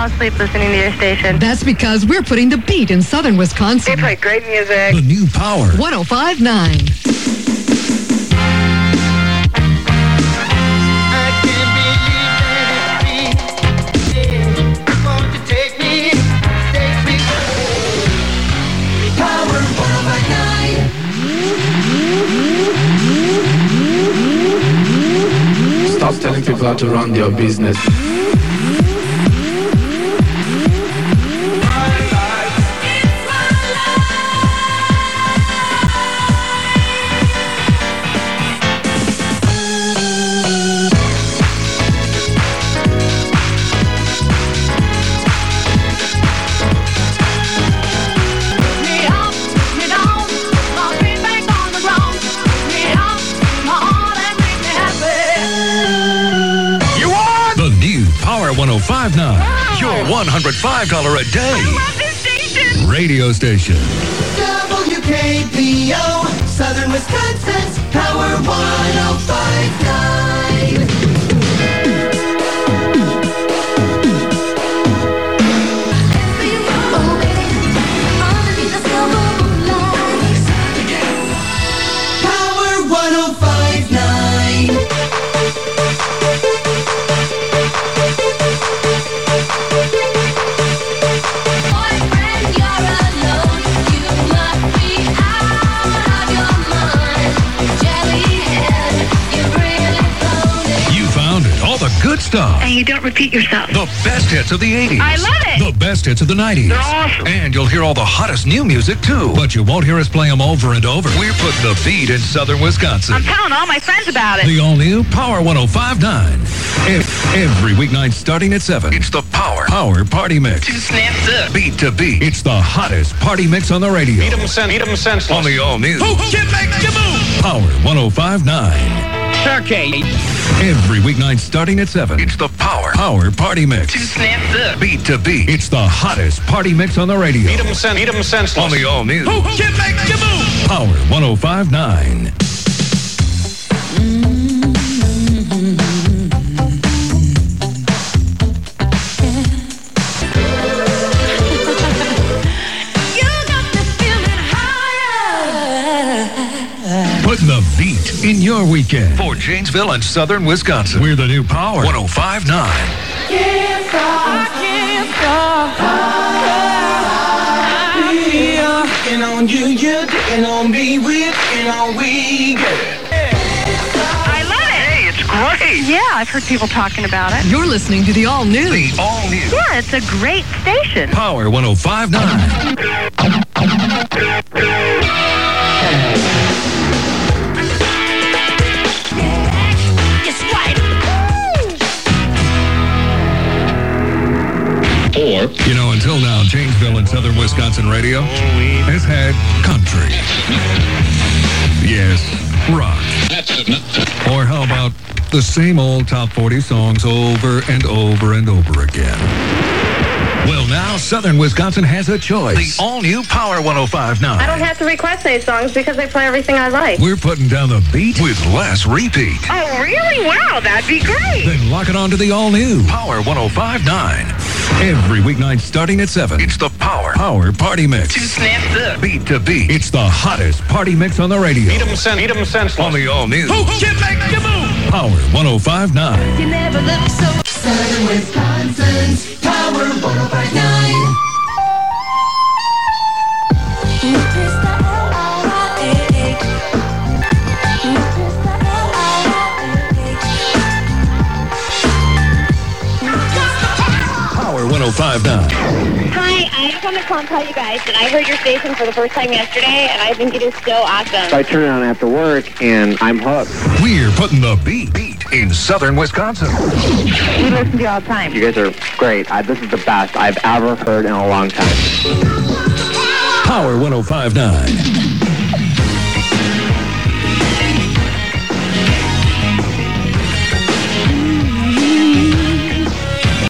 fall asleep listening to your station. That's because we're putting the beat in southern Wisconsin. They play great music. The new power. 1059. Stop telling people how to run your business. New Power 1059. Your $105 a day radio station. WKPO, Southern Wisconsin's Power 1059. Stuff. And you don't repeat yourself. The best hits of the 80s. I love it. The best hits of the 90s. They're awesome. And you'll hear all the hottest new music, too. But you won't hear us play them over and over. We're putting the beat in southern Wisconsin. I'm telling all my friends about it. The all-new Power 1059. Ev- Every weeknight starting at 7. It's the Power Power Party Mix. snaps up. Beat to beat. It's the hottest party mix on the radio. Beat 'em sen- beat 'em senseless. On the all-new Power 1059. Okay. Every weeknight starting at 7. It's the Power Power Party Mix. snaps up. Beat to beat. It's the hottest party mix on the radio. Beat 'em sen- beat 'em senseless. On the all-new Power 1059. Putting the beat in your weekend. For Janesville and southern Wisconsin. We're the new Power 1059. Digging on you, you're digging on me, we're digging on we, I love it. It's great. Yeah, I've heard people talking about it. You're listening to the all new. The all-new Yeah, it's a great station. Power 1059. You know, until now, Janesville and Southern Wisconsin radio has had country. Yes, rock. Or how about the same old top 40 songs over and over and over again? Well, now Southern Wisconsin has a choice. The all-new Power 1059. I don't have to request any songs because they play everything I like. We're putting down the beat with less repeat. Oh, really? Wow, that'd be great. Then lock it on to the all-new Power 1059. Every weeknight starting at 7. It's the Power Power Party Mix. snaps up. Beat to beat. It's the hottest party mix on the radio. Beat 'em sen- beat 'em senseless. On the all-new Power 1059. You never look so Southern Wisconsin's 859. Hi, I just want to call and tell you guys that I heard your station for the first time yesterday, and I think it is so awesome. I turn it on after work, and I'm hooked. We're putting the beat, beat in southern Wisconsin. We listen to you all the time. You guys are great. I, this is the best I've ever heard in a long time. Power 1059.